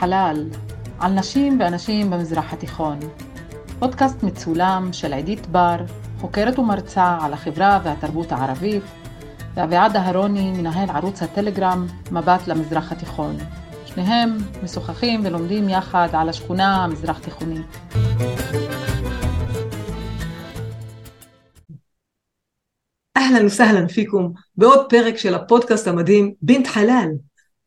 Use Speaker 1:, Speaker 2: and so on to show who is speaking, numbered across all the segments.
Speaker 1: חלל, על נשים ואנשים במזרח התיכון. פודקאסט מצולם של עידית בר, חוקרת ומרצה על החברה והתרבות הערבית, ואביעד אהרוני, מנהל ערוץ הטלגרם מבט למזרח התיכון. שניהם משוחחים ולומדים יחד על השכונה המזרח תיכונית.
Speaker 2: אהלן וסהלן פיקום בעוד פרק של הפודקאסט המדהים בינת חלל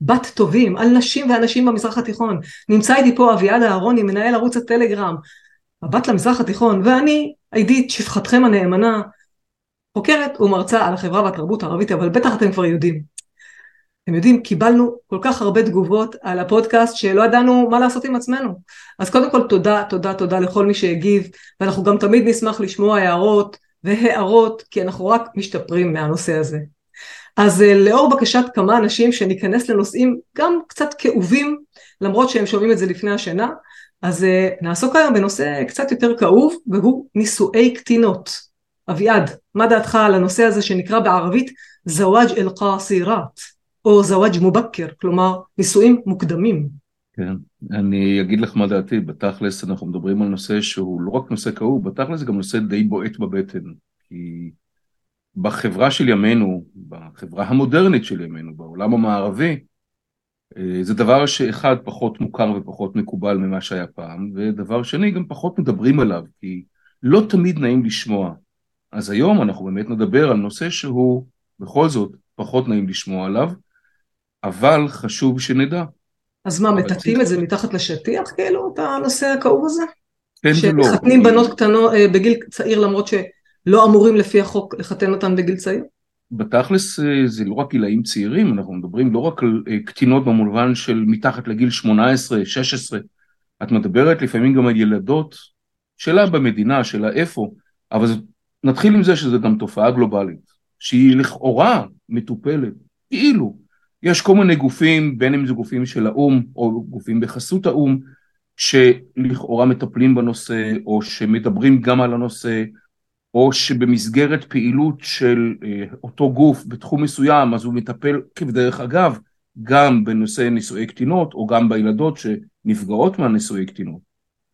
Speaker 2: בת טובים על נשים ואנשים במזרח התיכון. נמצא איתי פה אביעד אהרוני מנהל ערוץ הטלגרם. הבת למזרח התיכון ואני עידית שפחתכם הנאמנה חוקרת ומרצה על החברה והתרבות הערבית אבל בטח אתם כבר יודעים. אתם יודעים קיבלנו כל כך הרבה תגובות על הפודקאסט שלא ידענו מה לעשות עם עצמנו. אז קודם כל תודה תודה תודה לכל מי שהגיב ואנחנו גם תמיד נשמח לשמוע הערות והערות, כי אנחנו רק משתפרים מהנושא הזה. אז אה, לאור בקשת כמה אנשים שניכנס לנושאים גם קצת כאובים, למרות שהם שומעים את זה לפני השנה, אז אה, נעסוק היום בנושא קצת יותר כאוב, והוא נישואי קטינות. אביעד, מה דעתך על הנושא הזה שנקרא בערבית זוואג' אל-קאסירת, או זוואג' מובקר, כלומר נישואים מוקדמים.
Speaker 3: כן, אני אגיד לך מה דעתי, בתכלס אנחנו מדברים על נושא שהוא לא רק נושא כאוב, בתכלס זה גם נושא די בועט בבטן, כי בחברה של ימינו, בחברה המודרנית של ימינו, בעולם המערבי, אה, זה דבר שאחד פחות מוכר ופחות מקובל ממה שהיה פעם, ודבר שני גם פחות מדברים עליו, כי לא תמיד נעים לשמוע. אז היום אנחנו באמת נדבר על נושא שהוא בכל זאת פחות נעים לשמוע עליו, אבל חשוב שנדע.
Speaker 2: אז מה, מטאטאים את זה מתחת לשטיח, כאילו, את הנושא הכאוב הזה?
Speaker 3: כן ולא.
Speaker 2: שמחתנים בנות קטנות אה, בגיל צעיר למרות שלא אמורים לפי החוק לחתן אותן בגיל צעיר?
Speaker 3: בתכלס אה, זה לא רק גילאים צעירים, אנחנו מדברים לא רק על אה, קטינות במובן של מתחת לגיל 18, 16, את מדברת לפעמים גם על ילדות, שאלה במדינה, שאלה איפה, אבל זה, נתחיל עם זה שזו גם תופעה גלובלית, שהיא לכאורה מטופלת, כאילו, יש כל מיני גופים, בין אם זה גופים של האו"ם או גופים בחסות האו"ם, שלכאורה מטפלים בנושא או שמדברים גם על הנושא, או שבמסגרת פעילות של אה, אותו גוף בתחום מסוים, אז הוא מטפל כבדרך אגב גם בנושא נישואי קטינות או גם בילדות שנפגעות מהנישואי קטינות.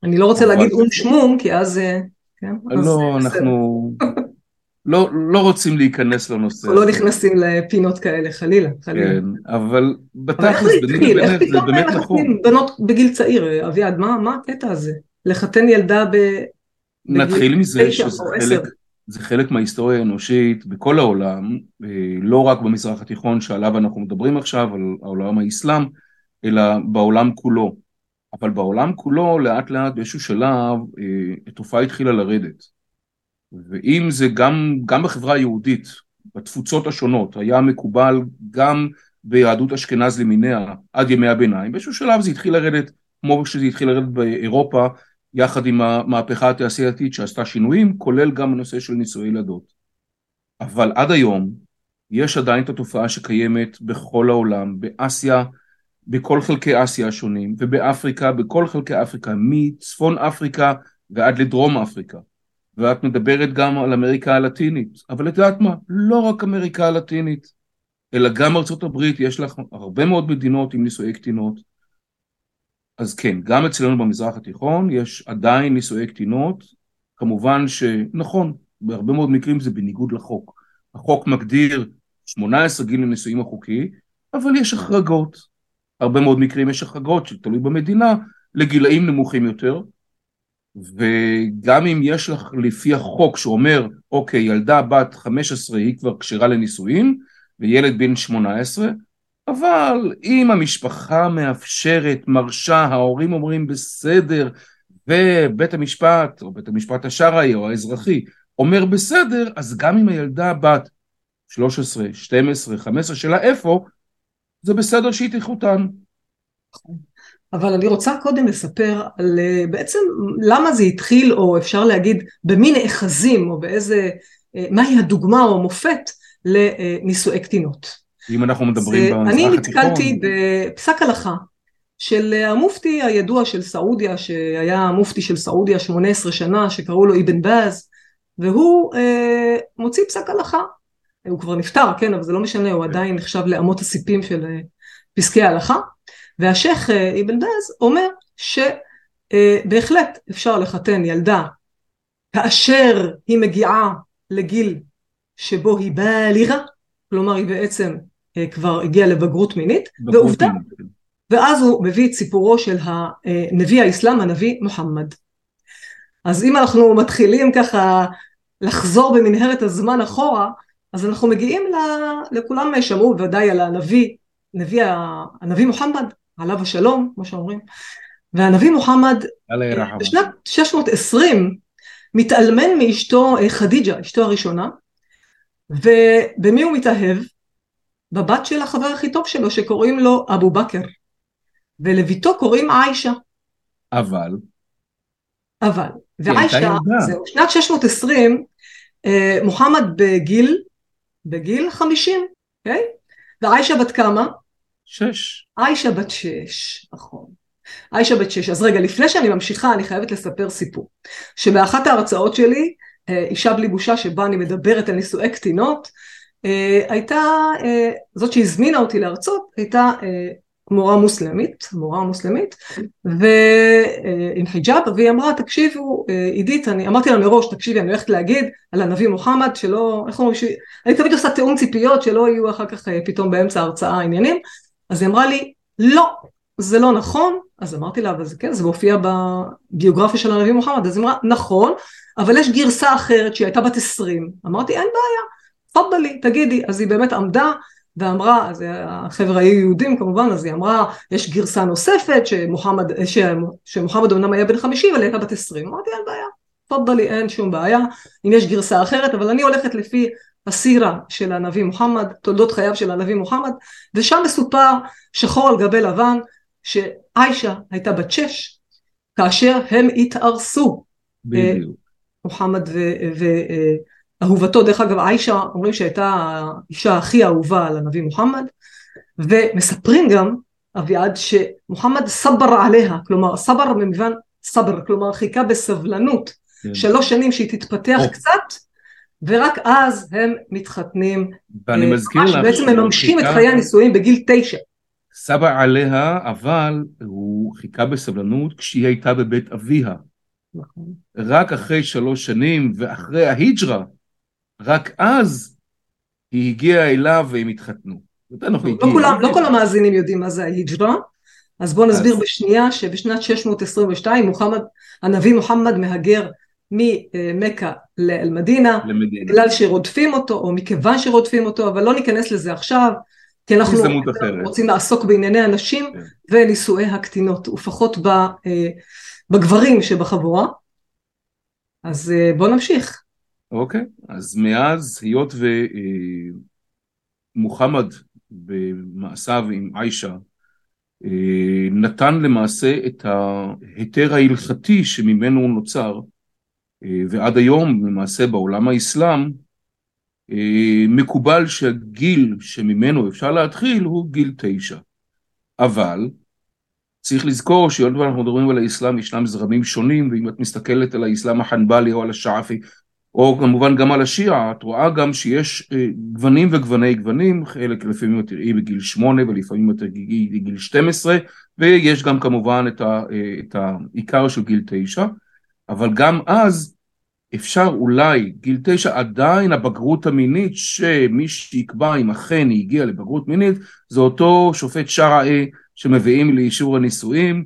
Speaker 2: אני לא רוצה להגיד אום שמום כי אז... אה,
Speaker 3: כן, לא, אנחנו... לא, לא רוצים להיכנס לנושא.
Speaker 2: אנחנו לא נכנסים לפינות כאלה, חלילה, חלילה.
Speaker 3: כן, אבל בתכלס, ביני לבינך זה באמת נכון.
Speaker 2: בנות בגיל צעיר, אביעד, מה, הקטע הזה? לחתן ילדה.
Speaker 3: נתחיל מזה שזה חלק, זה חלק מההיסטוריה האנושית בכל העולם, אה, לא רק במזרח התיכון שעליו אנחנו מדברים עכשיו, על העולם האסלאם, אלא בעולם כולו. אבל בעולם כולו לאט לאט באיזשהו שלב אה, התופעה התחילה לרדת. ואם זה גם, גם בחברה היהודית, בתפוצות השונות, היה מקובל גם ביהדות אשכנז למיניה עד ימי הביניים, באיזשהו שלב זה התחיל לרדת, כמו שזה התחיל לרדת באירופה, יחד עם המהפכה התעשייתית שעשתה שינויים, כולל גם הנושא של נישואי ילדות. אבל עד היום יש עדיין את התופעה שקיימת בכל העולם, באסיה, בכל חלקי אסיה השונים, ובאפריקה, בכל חלקי אפריקה, מצפון אפריקה ועד לדרום אפריקה. ואת מדברת גם על אמריקה הלטינית, אבל את יודעת מה? לא רק אמריקה הלטינית, אלא גם ארצות הברית, יש לך הרבה מאוד מדינות עם נישואי קטינות. אז כן, גם אצלנו במזרח התיכון יש עדיין נישואי קטינות, כמובן שנכון, בהרבה מאוד מקרים זה בניגוד לחוק. החוק מגדיר 18 גיל לנישואים החוקי, אבל יש החרגות. הרבה מאוד מקרים יש החרגות שתלוי במדינה, לגילאים נמוכים יותר, וגם אם יש לך לפי החוק שאומר, אוקיי, ילדה בת 15 היא כבר כשרה לנישואין, וילד בן 18, אבל אם המשפחה מאפשרת, מרשה, ההורים אומרים בסדר, ובית המשפט, או בית המשפט השרעי או האזרחי, אומר בסדר, אז גם אם הילדה בת 13, 12, 15 שלה איפה, זה בסדר שהיא תחותן.
Speaker 2: אבל אני רוצה קודם לספר על אה, בעצם למה זה התחיל, או אפשר להגיד במי נאחזים, או באיזה, אה, מהי הדוגמה או המופת לנישואי קטינות.
Speaker 3: אם אנחנו מדברים במזרח התיכון.
Speaker 2: אני נתקלתי בפסק הלכה של המופתי הידוע של סעודיה, שהיה המופתי של סעודיה 18 שנה, שקראו לו אבן באז, והוא אה, מוציא פסק הלכה. הוא כבר נפטר, כן, אבל זה לא משנה, הוא עדיין נחשב לאמות הסיפים של אה, פסקי ההלכה. והשייח אבן באז אומר שבהחלט אפשר לחתן ילדה כאשר היא מגיעה לגיל שבו היא בעלירה, כלומר היא בעצם כבר הגיעה לבגרות מינית, ועובדה, ואז הוא מביא את סיפורו של הנביא האסלאם, הנביא מוחמד. אז אם אנחנו מתחילים ככה לחזור במנהרת הזמן אחורה, אז אנחנו מגיעים ל... לכולם שמעו בוודאי על הנביא, נביא, הנביא מוחמד, עליו השלום, כמו שאומרים, והנביא מוחמד בשנת 620 מתאלמן מאשתו אה, חדיג'ה, אשתו הראשונה, ובמי הוא מתאהב? בבת של החבר הכי טוב שלו שקוראים לו אבו בכר, ולביתו קוראים עיישה.
Speaker 3: אבל?
Speaker 2: אבל, ועיישה, זהו, שנת 620, אה, מוחמד בגיל, בגיל 50, אוקיי? ועיישה בת כמה?
Speaker 3: שש.
Speaker 2: עיישה בת שש, נכון. עיישה בת שש. אז רגע, לפני שאני ממשיכה, אני חייבת לספר סיפור. שבאחת ההרצאות שלי, אה, אישה בלי בושה, שבה אני מדברת על נישואי קטינות, הייתה, אה, זאת שהזמינה אותי להרצות, הייתה מורה מוסלמית, מורה מוסלמית, ועם חיג'אב, והיא אמרה, תקשיבו, עידית, אני אמרתי לה מראש, תקשיבי, אני הולכת להגיד על הנביא מוחמד, שלא, איך אומרים, אני תמיד עושה תיאום ציפיות, שלא יהיו אחר כך פתאום באמצע ההרצאה עניינים, אז היא אמרה לי, לא, זה לא נכון, אז אמרתי לה, אבל זה כן, זה מופיע בביוגרפיה של הנביא מוחמד, אז היא אמרה, נכון, אבל יש גרסה אחרת שהיא הייתה בת עשרים, אמרתי, אין בעיה, תפדלי, תגידי, אז היא באמת עמדה ואמרה, אז החבר'ה היו יהודים כמובן, אז היא אמרה, יש גרסה נוספת שמוחמד, ש, שמוחמד אמנם היה בן חמישים, אבל היא הייתה בת עשרים, אמרתי, אין בעיה, תפדלי, אין שום בעיה, אם יש גרסה אחרת, אבל אני הולכת לפי הסירה של הנביא מוחמד, תולדות חייו של הנביא מוחמד, ושם מסופר שחור על גבי לבן שעיישה הייתה בת שש כאשר הם התארסו.
Speaker 3: בדיוק.
Speaker 2: מוחמד ואהובתו, דרך אגב עיישה אומרים שהייתה האישה הכי אהובה על הנביא מוחמד, ומספרים גם אביעד שמוחמד סבר עליה, כלומר סבר במובן סבר, כלומר חיכה בסבלנות כן. שלוש שנים שהיא תתפתח או. קצת ורק אז הם מתחתנים.
Speaker 3: ואני אה, מזכיר לך.
Speaker 2: בעצם מממשים את חיי הנישואים בגיל תשע.
Speaker 3: סבא עליה, אבל הוא חיכה בסבלנות כשהיא הייתה בבית אביה. נכון. רק אחרי שלוש שנים ואחרי ההיג'רה, רק אז היא הגיעה אליו והם התחתנו.
Speaker 2: לא, לא, כולם, לא כל המאזינים יודעים מה זה ההיג'רה, אז בואו נסביר אז... בשנייה שבשנת 622 מוחמד, הנביא מוחמד מהגר ממכה לאל-מדינה, בגלל שרודפים אותו, או מכיוון שרודפים אותו, אבל לא ניכנס לזה עכשיו, כי אנחנו רוצים לעסוק בענייני הנשים כן. ונישואי הקטינות, ופחות אה, בגברים שבחבורה. אז אה, בואו נמשיך.
Speaker 3: אוקיי, אז מאז, היות ומוחמד אה, במעשיו עם עיישה, נתן למעשה את ההיתר ההלכתי שממנו הוא נוצר, ועד היום למעשה בעולם האסלאם אה, מקובל שהגיל שממנו אפשר להתחיל הוא גיל תשע. אבל צריך לזכור שהיות ואנחנו מדברים על האסלאם ישנם זרמים שונים ואם את מסתכלת על האסלאם החנבלי או על השאפי או כמובן גם על השיעה את רואה גם שיש אה, גוונים וגווני גוונים חלק לפעמים את תראי בגיל שמונה ולפעמים את תראי בגיל 12 ויש גם כמובן את, ה, אה, את העיקר של גיל תשע אבל גם אז אפשר אולי גיל תשע עדיין הבגרות המינית שמי שיקבע אם אכן היא הגיעה לבגרות מינית זה אותו שופט שרעי שמביאים לאישור הנישואים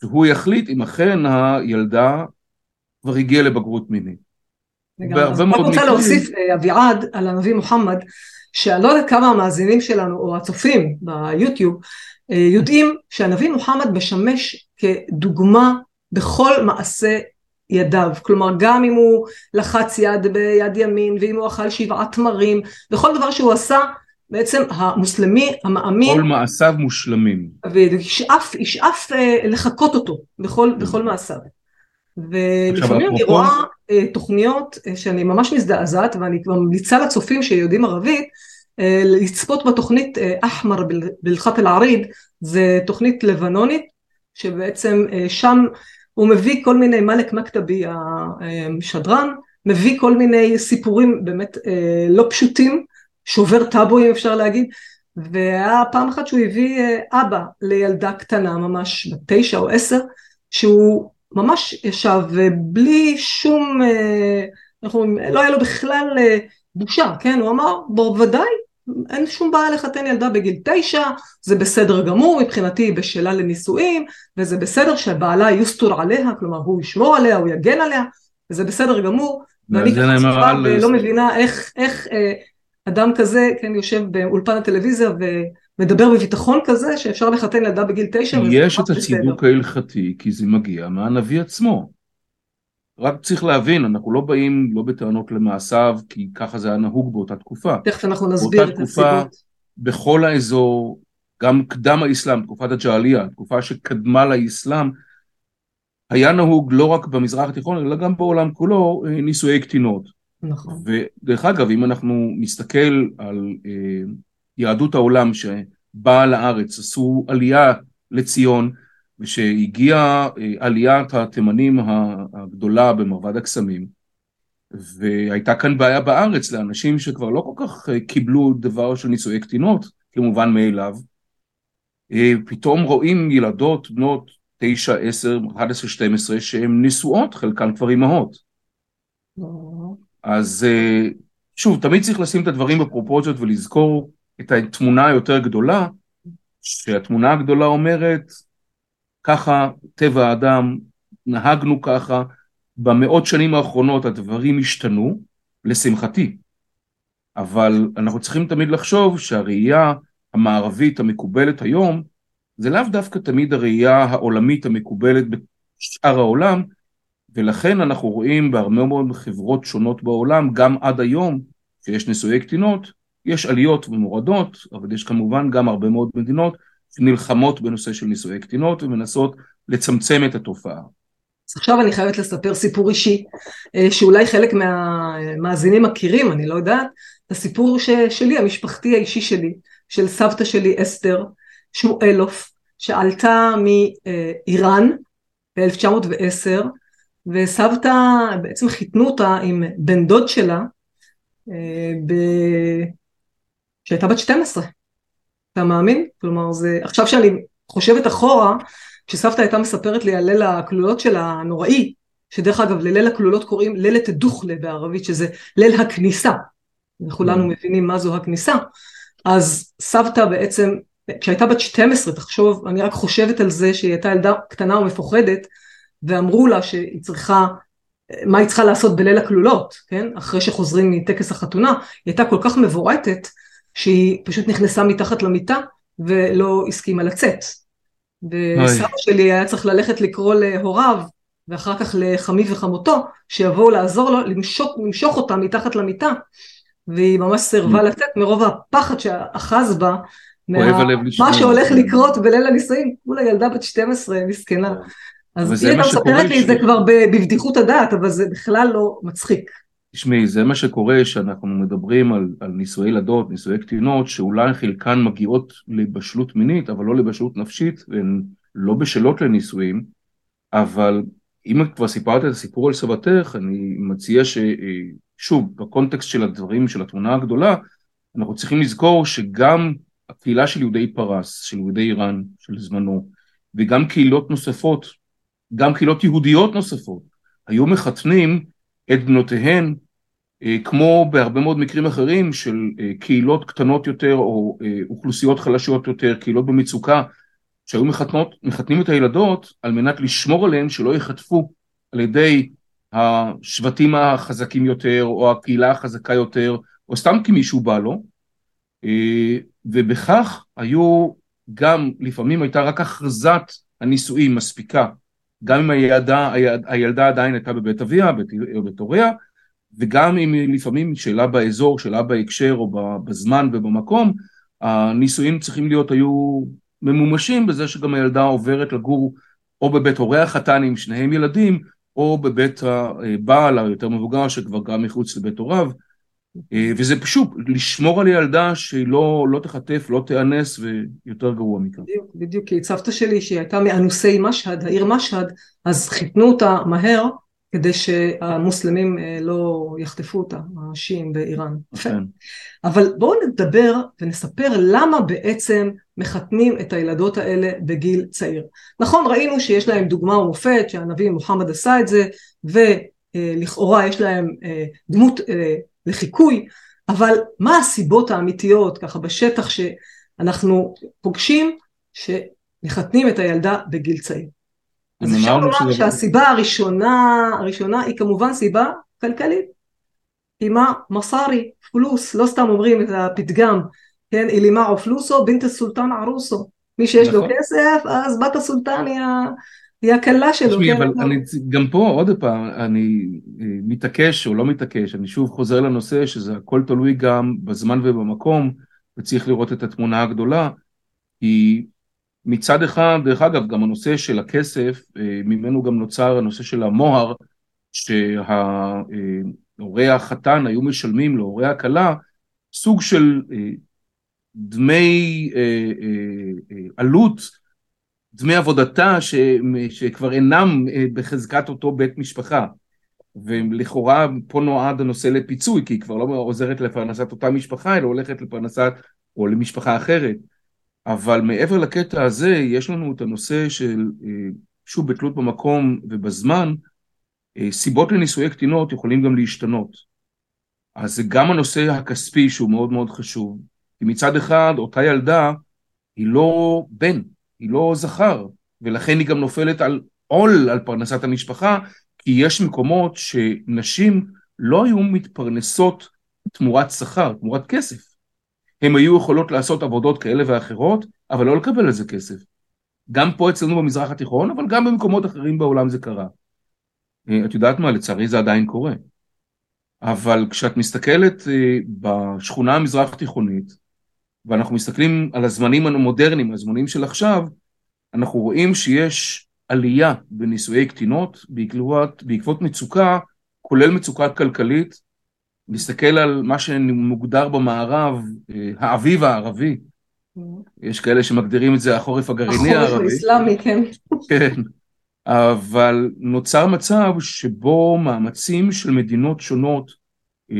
Speaker 3: שהוא יחליט אם אכן הילדה כבר הגיעה לבגרות מינית.
Speaker 2: אז אני רוצה להוסיף אה, אביעד על הנביא מוחמד שאני לא יודעת כמה המאזינים שלנו או הצופים ביוטיוב אה, יודעים שהנביא מוחמד משמש כדוגמה בכל מעשה ידיו, כלומר גם אם הוא לחץ יד ביד ימין ואם הוא אכל שבעה תמרים וכל דבר שהוא עשה בעצם המוסלמי המאמין
Speaker 3: כל מעשיו מושלמים.
Speaker 2: וישאף ישאף אה, לחקות אותו בכל, כן. בכל מעשיו ולפעמים אני רואה אה, תוכניות אה, שאני ממש מזדעזעת ואני כבר ממליצה לצופים שיודעים ערבית לצפות בתוכנית אחמר בלחת אל-עריד. זה תוכנית לבנונית שבעצם שם הוא מביא כל מיני, מאלק מכתבי השדרן, מביא כל מיני סיפורים באמת אה, לא פשוטים, שובר טאבואים אפשר להגיד, והיה פעם אחת שהוא הביא אה, אבא לילדה קטנה ממש בת תשע או עשר שהוא ממש ישב בלי שום, אנחנו, לא היה לו בכלל בושה, כן? הוא אמר בוודאי אין שום בעיה לחתן ילדה בגיל תשע, זה בסדר גמור, מבחינתי היא בשלה לנישואים, וזה בסדר שבעלה יוסטור עליה, כלומר הוא ישמור עליה, הוא יגן עליה, וזה בסדר גמור, ואני ככה צופה ולא מבינה איך, איך אה, אדם כזה, כן, יושב באולפן הטלוויזיה ומדבר בביטחון כזה, שאפשר לחתן ילדה בגיל תשע,
Speaker 3: יש את הצידוק ההלכתי, כי זה מגיע מהנביא עצמו. רק צריך להבין, אנחנו לא באים לא בטענות למעשיו, כי ככה זה היה נהוג באותה תקופה.
Speaker 2: תכף אנחנו נסביר את הסיבות. באותה תקופה,
Speaker 3: בכל האזור, גם קדם האסלאם, תקופת הג'עליה, תקופה שקדמה לאסלאם, היה נהוג לא רק במזרח התיכון, אלא גם בעולם כולו, אה, נישואי קטינות.
Speaker 2: נכון.
Speaker 3: ודרך אגב, אם אנחנו נסתכל על אה, יהדות העולם שבאה לארץ, עשו עלייה לציון, ושהגיעה אה, עליית התימנים הגדולה במרבד הקסמים, והייתה כאן בעיה בארץ לאנשים שכבר לא כל כך אה, קיבלו דבר של נישואי קטינות, כמובן מאליו, אה, פתאום רואים ילדות בנות 9, 10, 11, 12 שהן נשואות, חלקן כבר אימהות. אז שוב, תמיד צריך לשים את הדברים בפרופורציות ולזכור את התמונה היותר גדולה, שהתמונה הגדולה אומרת, ככה טבע האדם, נהגנו ככה, במאות שנים האחרונות הדברים השתנו, לשמחתי, אבל אנחנו צריכים תמיד לחשוב שהראייה המערבית המקובלת היום, זה לאו דווקא תמיד הראייה העולמית המקובלת בשאר העולם, ולכן אנחנו רואים בהרבה מאוד חברות שונות בעולם, גם עד היום, שיש נישואי קטינות, יש עליות ומורדות, אבל יש כמובן גם הרבה מאוד מדינות שנלחמות בנושא של נישואי קטינות ומנסות לצמצם את התופעה.
Speaker 2: אז עכשיו אני חייבת לספר סיפור אישי, אה, שאולי חלק מהמאזינים מכירים, אני לא יודעת, הסיפור ש, שלי, המשפחתי האישי שלי, של סבתא שלי אסתר שמואלוף, שעלתה מאיראן ב-1910, וסבתא, בעצם חיתנו אותה עם בן דוד שלה, אה, ב... שהייתה בת 12. אתה מאמין? כלומר זה, עכשיו שאני חושבת אחורה, כשסבתא הייתה מספרת לי על ליל הכלולות שלה הנוראי, שדרך אגב לליל הכלולות קוראים לילת דוכלה בערבית, שזה ליל הכניסה, וכולנו mm. מבינים מה זו הכניסה, אז סבתא בעצם, כשהייתה בת 12, תחשוב, אני רק חושבת על זה שהיא הייתה ילדה קטנה ומפוחדת, ואמרו לה שהיא צריכה, מה היא צריכה לעשות בליל הכלולות, כן? אחרי שחוזרים מטקס החתונה, היא הייתה כל כך מבועטת, שהיא פשוט נכנסה מתחת למיטה ולא הסכימה לצאת. וסבא שלי היה צריך ללכת לקרוא להוריו ואחר כך לחמי וחמותו שיבואו לעזור לו למשוך, למשוך אותה מתחת למיטה והיא ממש סירבה mm. לצאת מרוב הפחד שאחז בה מה, מה שהולך לקרות בליל הנישואים, כולה ילדה בת 12 מסכנה. אז היא הייתה מספרת לי את זה כבר בבדיחות הדעת אבל זה בכלל לא מצחיק.
Speaker 3: תשמעי, זה מה שקורה שאנחנו מדברים על, על נישואי ילדות, נישואי קטינות, שאולי חלקן מגיעות לבשלות מינית, אבל לא לבשלות נפשית, והן לא בשלות לנישואים, אבל אם את כבר סיפרת את הסיפור על סבתך, אני מציע ששוב, בקונטקסט של הדברים, של התמונה הגדולה, אנחנו צריכים לזכור שגם הקהילה של יהודי פרס, של יהודי איראן, של זמנו, וגם קהילות נוספות, גם קהילות יהודיות נוספות, היו מחתנים את בנותיהן, אה, כמו בהרבה מאוד מקרים אחרים של אה, קהילות קטנות יותר או אה, אוכלוסיות חלשות יותר, קהילות במצוקה, שהיו מחתנות, מחתנים את הילדות על מנת לשמור עליהן שלא ייחטפו על ידי השבטים החזקים יותר או הקהילה החזקה יותר, או סתם כי מישהו בא לו, ובכך היו גם, לפעמים הייתה רק הכרזת הנישואים מספיקה גם אם הילדה, הילדה עדיין הייתה בבית אביה או בית הוריה, וגם אם לפעמים שאלה באזור, שאלה בהקשר או בזמן ובמקום, הנישואים צריכים להיות, היו ממומשים בזה שגם הילדה עוברת לגור או בבית הורי החתן עם שניהם ילדים, או בבית הבעל היותר מבוגר שכבר גם מחוץ לבית הוריו. אה, וזה פשוט לשמור על ילדה שהיא לא, לא תחטף, לא תיאנס ויותר גרוע מכאן.
Speaker 2: בדיוק, בדיוק, כי סבתא שלי שהיא הייתה מאנוסי משהד, העיר משהד, אז חיתנו אותה מהר כדי שהמוסלמים אה, לא יחטפו אותה, השיעים באיראן.
Speaker 3: כן.
Speaker 2: אבל בואו נדבר ונספר למה בעצם מחתנים את הילדות האלה בגיל צעיר. נכון, ראינו שיש להם דוגמה ומופת, שהנביא מוחמד עשה את זה, ולכאורה יש להם אה, דמות לחיקוי, אבל מה הסיבות האמיתיות, ככה בשטח שאנחנו פוגשים, שמחתנים את הילדה בגיל צעיר? אז אפשר לומר שהסיבה הראשונה, הראשונה היא כמובן סיבה כלכלית. היא מה? מסארי, פלוס, לא סתם אומרים את הפתגם, כן, אילימאו פלוסו, בינט הסולטן ערוסו. מי שיש נכון. לו כסף, אז בת הסולטן היא, היא הכלה שלו.
Speaker 3: תשמעי, כן? אבל אני, גם פה עוד פעם, אני אה, מתעקש או לא מתעקש, אני שוב חוזר לנושא שזה הכל תלוי גם בזמן ובמקום, וצריך לראות את התמונה הגדולה, כי מצד אחד, דרך אגב, גם הנושא של הכסף, אה, ממנו גם נוצר הנושא של המוהר, שהורי החתן היו משלמים להורי הכלה סוג של אה, דמי אה, עלות, דמי עבודתה ש, שכבר אינם בחזקת אותו בית משפחה. ולכאורה פה נועד הנושא לפיצוי, כי היא כבר לא עוזרת לפרנסת אותה משפחה, אלא הולכת לפרנסת או למשפחה אחרת. אבל מעבר לקטע הזה, יש לנו את הנושא של, אה, שוב, בתלות במקום ובזמן, אה, סיבות לנישואי קטינות יכולים גם להשתנות. אז זה גם הנושא הכספי שהוא מאוד מאוד חשוב. כי מצד אחד, אותה ילדה היא לא בן, היא לא זכר, ולכן היא גם נופלת על עול על פרנסת המשפחה, כי יש מקומות שנשים לא היו מתפרנסות תמורת שכר, תמורת כסף. הן היו יכולות לעשות עבודות כאלה ואחרות, אבל לא לקבל על זה כסף. גם פה אצלנו במזרח התיכון, אבל גם במקומות אחרים בעולם זה קרה. אה, את יודעת מה, לצערי זה עדיין קורה. אבל כשאת מסתכלת אה, בשכונה המזרח התיכונית, ואנחנו מסתכלים על הזמנים המודרניים, הזמנים של עכשיו, אנחנו רואים שיש עלייה בנישואי קטינות בעקבות, בעקבות מצוקה, כולל מצוקה כלכלית, נסתכל על מה שמוגדר במערב, אה, האביב הערבי, mm-hmm. יש כאלה שמגדירים את זה החורף הגרעיני הערבי.
Speaker 2: החורף האסלאמי, כן.
Speaker 3: כן, אבל נוצר מצב שבו מאמצים של מדינות שונות, אה,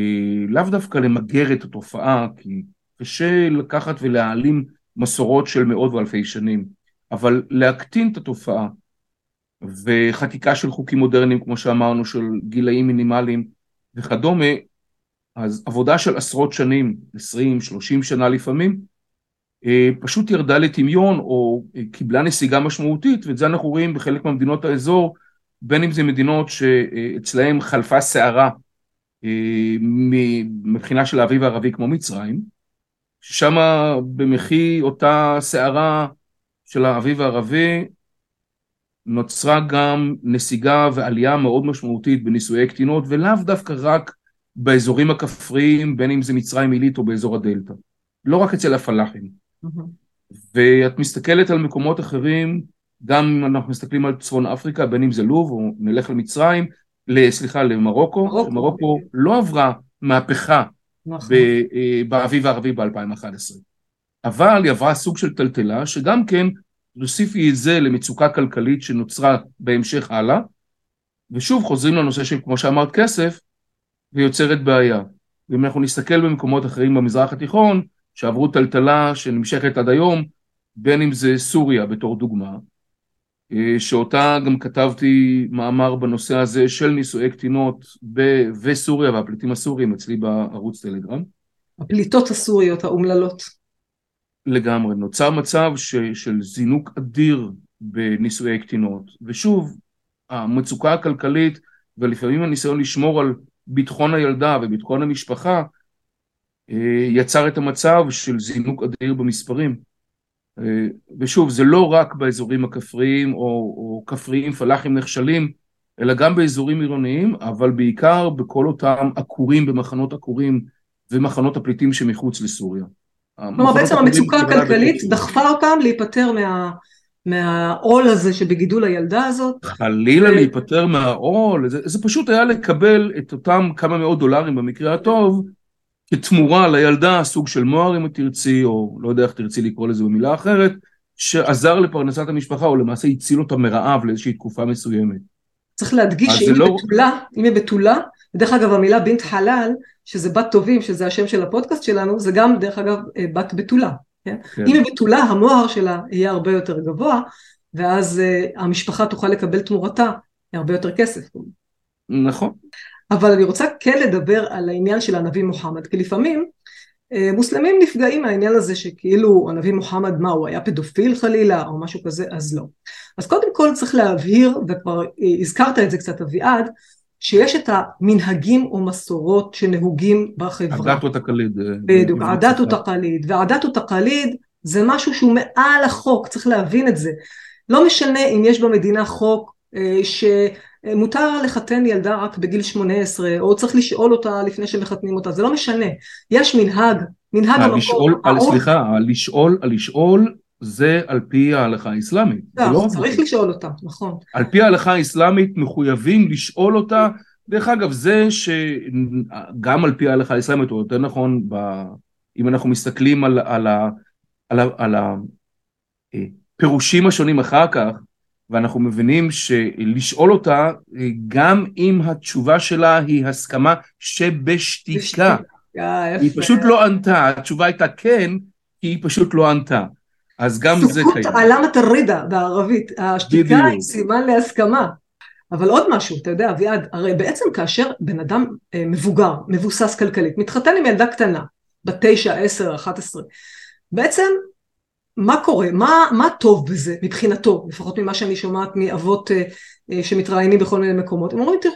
Speaker 3: לאו דווקא למגר את התופעה, כי קשה לקחת ולהעלים מסורות של מאות ואלפי שנים, אבל להקטין את התופעה, וחקיקה של חוקים מודרניים, כמו שאמרנו, של גילאים מינימליים וכדומה, אז עבודה של עשרות שנים, 20, 30 שנה לפעמים, אה, פשוט ירדה לטמיון או קיבלה נסיגה משמעותית, ואת זה אנחנו רואים בחלק ממדינות האזור, בין אם זה מדינות שאצלהן חלפה סערה אה, מבחינה של האביב הערבי כמו מצרים, ששם במחי אותה סערה של האביב הערבי נוצרה גם נסיגה ועלייה מאוד משמעותית בנישואי קטינות, ולאו דווקא רק באזורים הכפריים, בין אם זה מצרים עילית או באזור הדלתא. לא רק אצל הפלאחים. Mm-hmm. ואת מסתכלת על מקומות אחרים, גם אם אנחנו מסתכלים על צפון אפריקה, בין אם זה לוב או נלך למצרים, סליחה, למרוקו, מרוקו, מרוקו לא עברה מהפכה נכון. באביב הערבי ב-2011. אבל היא עברה סוג של טלטלה, שגם כן, תוסיפי את זה למצוקה כלכלית שנוצרה בהמשך הלאה, ושוב חוזרים לנושא של, כמו שאמרת, כסף, ויוצרת בעיה. ואם אנחנו נסתכל במקומות אחרים במזרח התיכון, שעברו טלטלה שנמשכת עד היום, בין אם זה סוריה בתור דוגמה, שאותה גם כתבתי מאמר בנושא הזה של נישואי קטינות ב- וסוריה והפליטים הסוריים אצלי בערוץ טלגרם.
Speaker 2: הפליטות הסוריות האומללות.
Speaker 3: לגמרי, נוצר מצב ש, של זינוק אדיר בנישואי קטינות, ושוב, המצוקה הכלכלית ולפעמים הניסיון לשמור על ביטחון הילדה וביטחון המשפחה אה, יצר את המצב של זינוק אדיר במספרים. אה, ושוב, זה לא רק באזורים הכפריים או, או כפריים פלאחים נחשלים, אלא גם באזורים עירוניים, אבל בעיקר בכל אותם עקורים במחנות עקורים ומחנות הפליטים שמחוץ לסוריה.
Speaker 2: כלומר בעצם המצוקה הכלכלית דחפה אותם להיפטר מה... מהעול הזה שבגידול הילדה הזאת.
Speaker 3: חלילה ו... להיפטר מהעול, זה, זה פשוט היה לקבל את אותם כמה מאות דולרים במקרה הטוב, כתמורה לילדה, סוג של מוהר אם תרצי, או לא יודע איך תרצי לקרוא לזה במילה אחרת, שעזר לפרנסת המשפחה, או למעשה הציל אותה מרעב לאיזושהי תקופה מסוימת.
Speaker 2: צריך להדגיש שאם לא... היא בתולה, אם היא בתולה, דרך אגב המילה בינת חלל, שזה בת טובים, שזה השם של הפודקאסט שלנו, זה גם דרך אגב אה, בת בתולה. כן? כן. אם היא בתולה, המוהר שלה יהיה הרבה יותר גבוה, ואז uh, המשפחה תוכל לקבל תמורתה הרבה יותר כסף.
Speaker 3: נכון.
Speaker 2: אבל אני רוצה כן לדבר על העניין של הנביא מוחמד, כי לפעמים אה, מוסלמים נפגעים מהעניין הזה שכאילו הנביא מוחמד מה הוא היה פדופיל חלילה או משהו כזה אז לא. אז קודם כל צריך להבהיר וכבר הזכרת את זה קצת אביעד שיש את המנהגים ומסורות שנהוגים בחברה.
Speaker 3: הדת ותקליד. אה,
Speaker 2: בדיוק, הדת ותקליד והדת ותקליד זה משהו שהוא מעל החוק צריך להבין את זה. לא משנה אם יש במדינה חוק אה, ש... מותר לחתן ילדה רק בגיל 18, או צריך לשאול אותה לפני שמחתנים אותה, זה לא משנה. יש מנהג, מנהג
Speaker 3: המקום. לשאול, על, סליחה, לשאול, לשאול זה על פי ההלכה האסלאמית.
Speaker 2: לא, לא צריך לשאול אותה, נכון.
Speaker 3: על פי ההלכה האסלאמית מחויבים לשאול אותה. דרך אגב, זה שגם על פי ההלכה האסלאמית, או יותר נכון, ב... אם אנחנו מסתכלים על, על, על, על, על הפירושים השונים אחר כך, ואנחנו מבינים שלשאול אותה, גם אם התשובה שלה היא הסכמה שבשתיקה. אה, היא פשוט לא ענתה, התשובה הייתה כן, כי היא פשוט לא ענתה. אז גם זה קיים.
Speaker 2: סוכות עלמת הרידה בערבית, השתיקה היא סימן להסכמה. אבל עוד משהו, אתה יודע, אביעד, הרי בעצם כאשר בן אדם אה, מבוגר, מבוסס כלכלית, מתחתן עם ילדה קטנה, בת תשע, עשר, אחת עשרה, בעצם מה קורה? מה, מה טוב בזה מבחינתו, לפחות ממה שאני שומעת מאבות אה, אה, שמתראיינים בכל מיני מקומות? הם אומרים, תראו,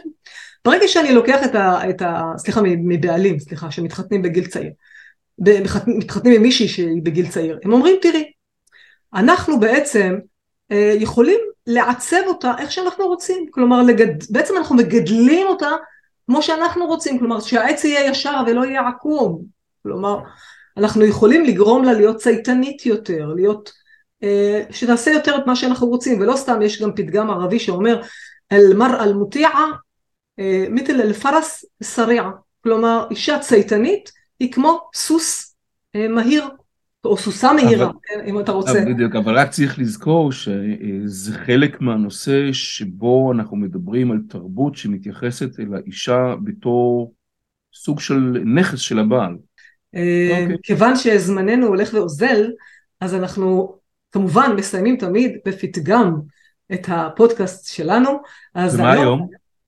Speaker 2: ברגע שאני לוקח את ה... את ה סליחה, מבעלים, סליחה, שמתחתנים בגיל צעיר, מתחתנים עם מישהי שהיא בגיל צעיר, הם אומרים, תראי, אנחנו בעצם אה, יכולים לעצב אותה איך שאנחנו רוצים, כלומר, לגד... בעצם אנחנו מגדלים אותה כמו שאנחנו רוצים, כלומר, שהעץ יהיה ישר ולא יהיה עקום, כלומר, אנחנו יכולים לגרום לה להיות צייתנית יותר, להיות, אה, שתעשה יותר את מה שאנחנו רוצים, ולא סתם יש גם פתגם ערבי שאומר אל-מר אל-מוטיעה מיתל אל-פרס סריעה, כלומר אישה צייתנית היא כמו סוס אה, מהיר, או סוסה מהירה, אבל, כן, אם אתה רוצה.
Speaker 3: בדיוק, אבל רק צריך לזכור שזה חלק מהנושא שבו אנחנו מדברים על תרבות שמתייחסת אל האישה בתור סוג של נכס של הבעל.
Speaker 2: Okay. אוקיי. כיוון שזמננו הולך ואוזל, אז אנחנו כמובן מסיימים תמיד בפתגם את הפודקאסט שלנו.
Speaker 3: ומה היום? היום?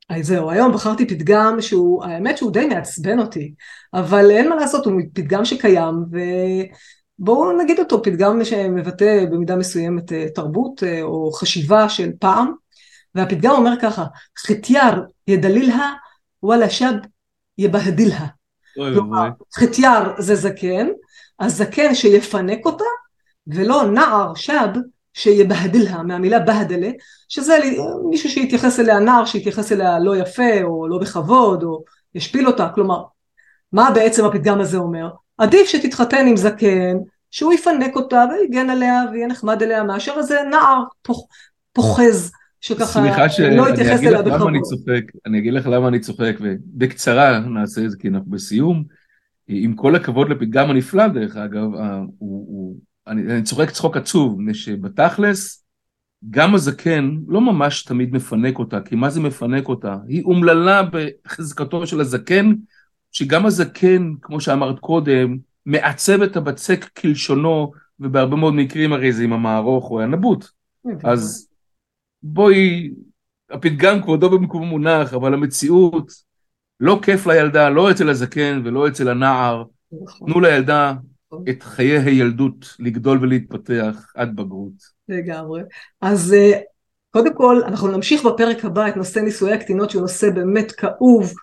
Speaker 2: אז זהו, היום בחרתי פתגם שהוא, האמת שהוא די מעצבן אותי, אבל אין מה לעשות, הוא פתגם שקיים, ובואו נגיד אותו, פתגם שמבטא במידה מסוימת אה, תרבות אה, או חשיבה של פעם, והפתגם אומר ככה, חתיאר ידלילהה וואלה שב יבהדילהה. כלומר, חטיאר זה זקן, הזקן שיפנק אותה, ולא נער שב שיבהדלها, מהמילה בהדלה, שזה מישהו שיתייחס אליה נער, שיתייחס אליה לא יפה, או לא בכבוד, או ישפיל אותה, כלומר, מה בעצם הפתגם הזה אומר? עדיף שתתחתן עם זקן, שהוא יפנק אותה ויגן עליה ויהיה נחמד אליה, מאשר איזה נער פוח, פוחז. שככה לא התייחס אליה בכבוד. אני צוחק,
Speaker 3: אני אגיד לך למה אני צוחק, ובקצרה נעשה את זה כי אנחנו בסיום. עם כל הכבוד לפתגם הנפלא דרך אגב, הוא, הוא, אני, אני צוחק צחוק עצוב, מפני שבתכלס גם הזקן לא ממש תמיד מפנק אותה, כי מה זה מפנק אותה? היא אומללה בחזקתו של הזקן, שגם הזקן, כמו שאמרת קודם, מעצב את הבצק כלשונו, ובהרבה מאוד מקרים הרי זה עם המערוך או הנבוט. אז בואי, הפתגם כבודו במקום מונח, אבל המציאות, לא כיף לילדה, לא אצל הזקן ולא אצל הנער. נכון. תנו לילדה את חיי הילדות לגדול ולהתפתח עד בגרות.
Speaker 2: לגמרי. אז אה, קודם כל, אנחנו נמשיך בפרק הבא את נושא נישואי הקטינות, שהוא נושא באמת כאוב.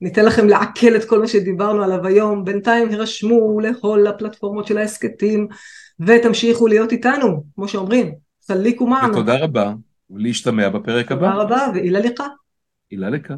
Speaker 2: ניתן לכם לעכל את כל מה שדיברנו עליו היום. בינתיים הירשמו לכל הפלטפורמות של ההסכתים, ותמשיכו להיות איתנו, כמו שאומרים, סליקו מענו.
Speaker 3: ותודה רבה. ולהשתמע בפרק הבא.
Speaker 2: תודה רבה, ואילה לך.
Speaker 3: אילה לך.